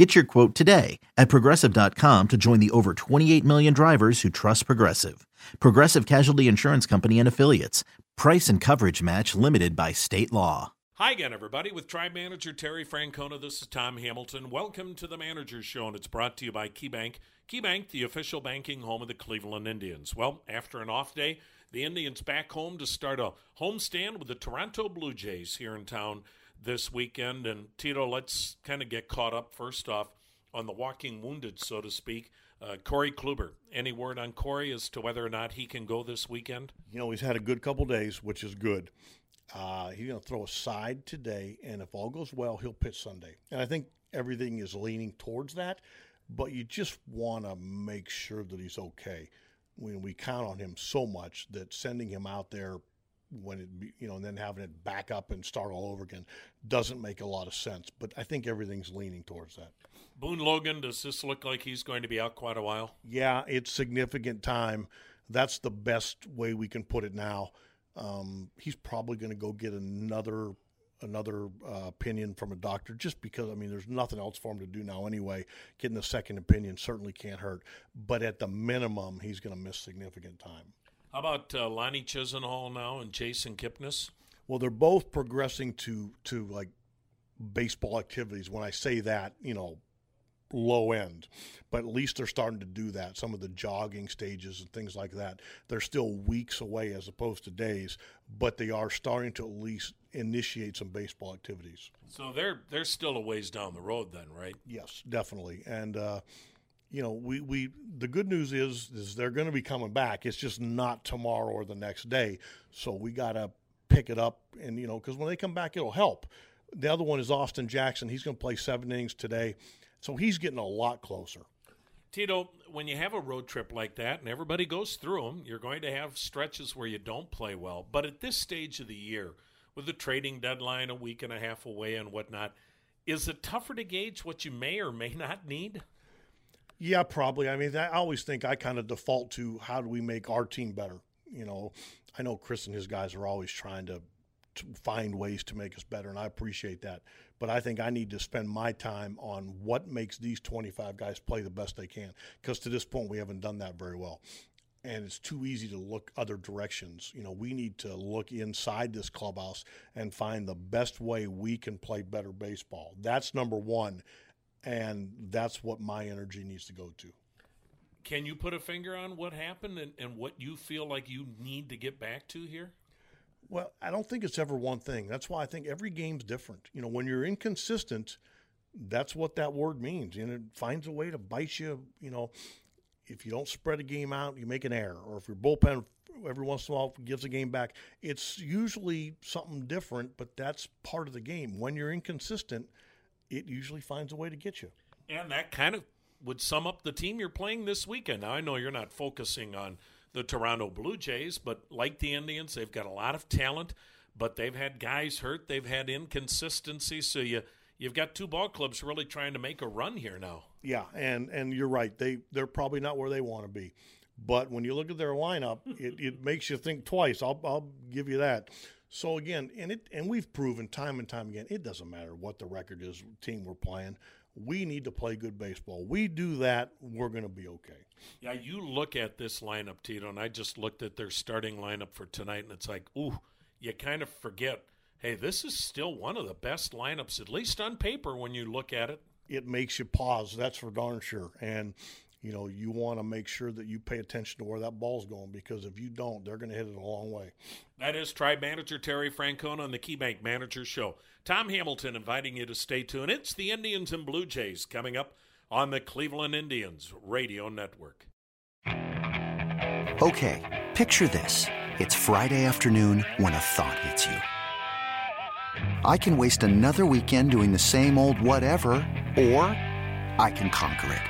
Get your quote today at progressive.com to join the over 28 million drivers who trust Progressive. Progressive Casualty Insurance Company and Affiliates. Price and coverage match limited by state law. Hi again, everybody. With Tribe Manager Terry Francona, this is Tom Hamilton. Welcome to the Manager Show, and it's brought to you by KeyBank. KeyBank, the official banking home of the Cleveland Indians. Well, after an off day, the Indians back home to start a homestand with the Toronto Blue Jays here in town this weekend. And Tito, let's kind of get caught up first off on the walking wounded, so to speak. Uh, Corey Kluber, any word on Corey as to whether or not he can go this weekend? You know, he's had a good couple days, which is good. Uh, he's going to throw a side today, and if all goes well, he'll pitch Sunday. And I think everything is leaning towards that, but you just want to make sure that he's okay. When we count on him so much that sending him out there when it you know and then having it back up and start all over again doesn't make a lot of sense but i think everything's leaning towards that boone logan does this look like he's going to be out quite a while yeah it's significant time that's the best way we can put it now um, he's probably going to go get another another uh, opinion from a doctor just because I mean there's nothing else for him to do now anyway. Getting a second opinion certainly can't hurt, but at the minimum he's going to miss significant time. How about uh, Lonnie Chisenhall now and Jason Kipnis? Well, they're both progressing to to like baseball activities. When I say that, you know, low end, but at least they're starting to do that. Some of the jogging stages and things like that. They're still weeks away as opposed to days, but they are starting to at least initiate some baseball activities. So they're they're still a ways down the road then, right? Yes, definitely. And uh, you know, we, we the good news is is they're going to be coming back. It's just not tomorrow or the next day. So we got to pick it up, and you know, because when they come back, it'll help. The other one is Austin Jackson. He's going to play seven innings today, so he's getting a lot closer. Tito, when you have a road trip like that, and everybody goes through them, you're going to have stretches where you don't play well. But at this stage of the year, with the trading deadline a week and a half away and whatnot, is it tougher to gauge what you may or may not need? Yeah, probably. I mean, I always think I kind of default to how do we make our team better. You know, I know Chris and his guys are always trying to, to find ways to make us better, and I appreciate that. But I think I need to spend my time on what makes these 25 guys play the best they can, because to this point we haven't done that very well. And it's too easy to look other directions. You know, we need to look inside this clubhouse and find the best way we can play better baseball. That's number one and that's what my energy needs to go to. Can you put a finger on what happened and, and what you feel like you need to get back to here? Well, I don't think it's ever one thing. That's why I think every game's different. You know, when you're inconsistent, that's what that word means. And it finds a way to bite you. You know, if you don't spread a game out, you make an error. Or if your bullpen every once in a while gives a game back, it's usually something different, but that's part of the game. When you're inconsistent – it usually finds a way to get you. And that kind of would sum up the team you're playing this weekend. Now, I know you're not focusing on the Toronto Blue Jays, but like the Indians, they've got a lot of talent, but they've had guys hurt, they've had inconsistency, so you you've got two ball clubs really trying to make a run here now. Yeah, and and you're right. They they're probably not where they want to be. But when you look at their lineup, it, it makes you think twice. I'll I'll give you that. So again, and it and we've proven time and time again, it doesn't matter what the record is, team we're playing. We need to play good baseball. We do that, we're going to be okay. Yeah, you look at this lineup, Tito, and I just looked at their starting lineup for tonight, and it's like, ooh, you kind of forget. Hey, this is still one of the best lineups, at least on paper, when you look at it. It makes you pause. That's for darn sure. And you know, you want to make sure that you pay attention to where that ball's going because if you don't, they're going to hit it a long way. That is Tribe Manager Terry Francona on the KeyBank Manager Show. Tom Hamilton inviting you to stay tuned. It's the Indians and Blue Jays coming up on the Cleveland Indians Radio Network. Okay, picture this. It's Friday afternoon when a thought hits you. I can waste another weekend doing the same old whatever, or I can conquer it.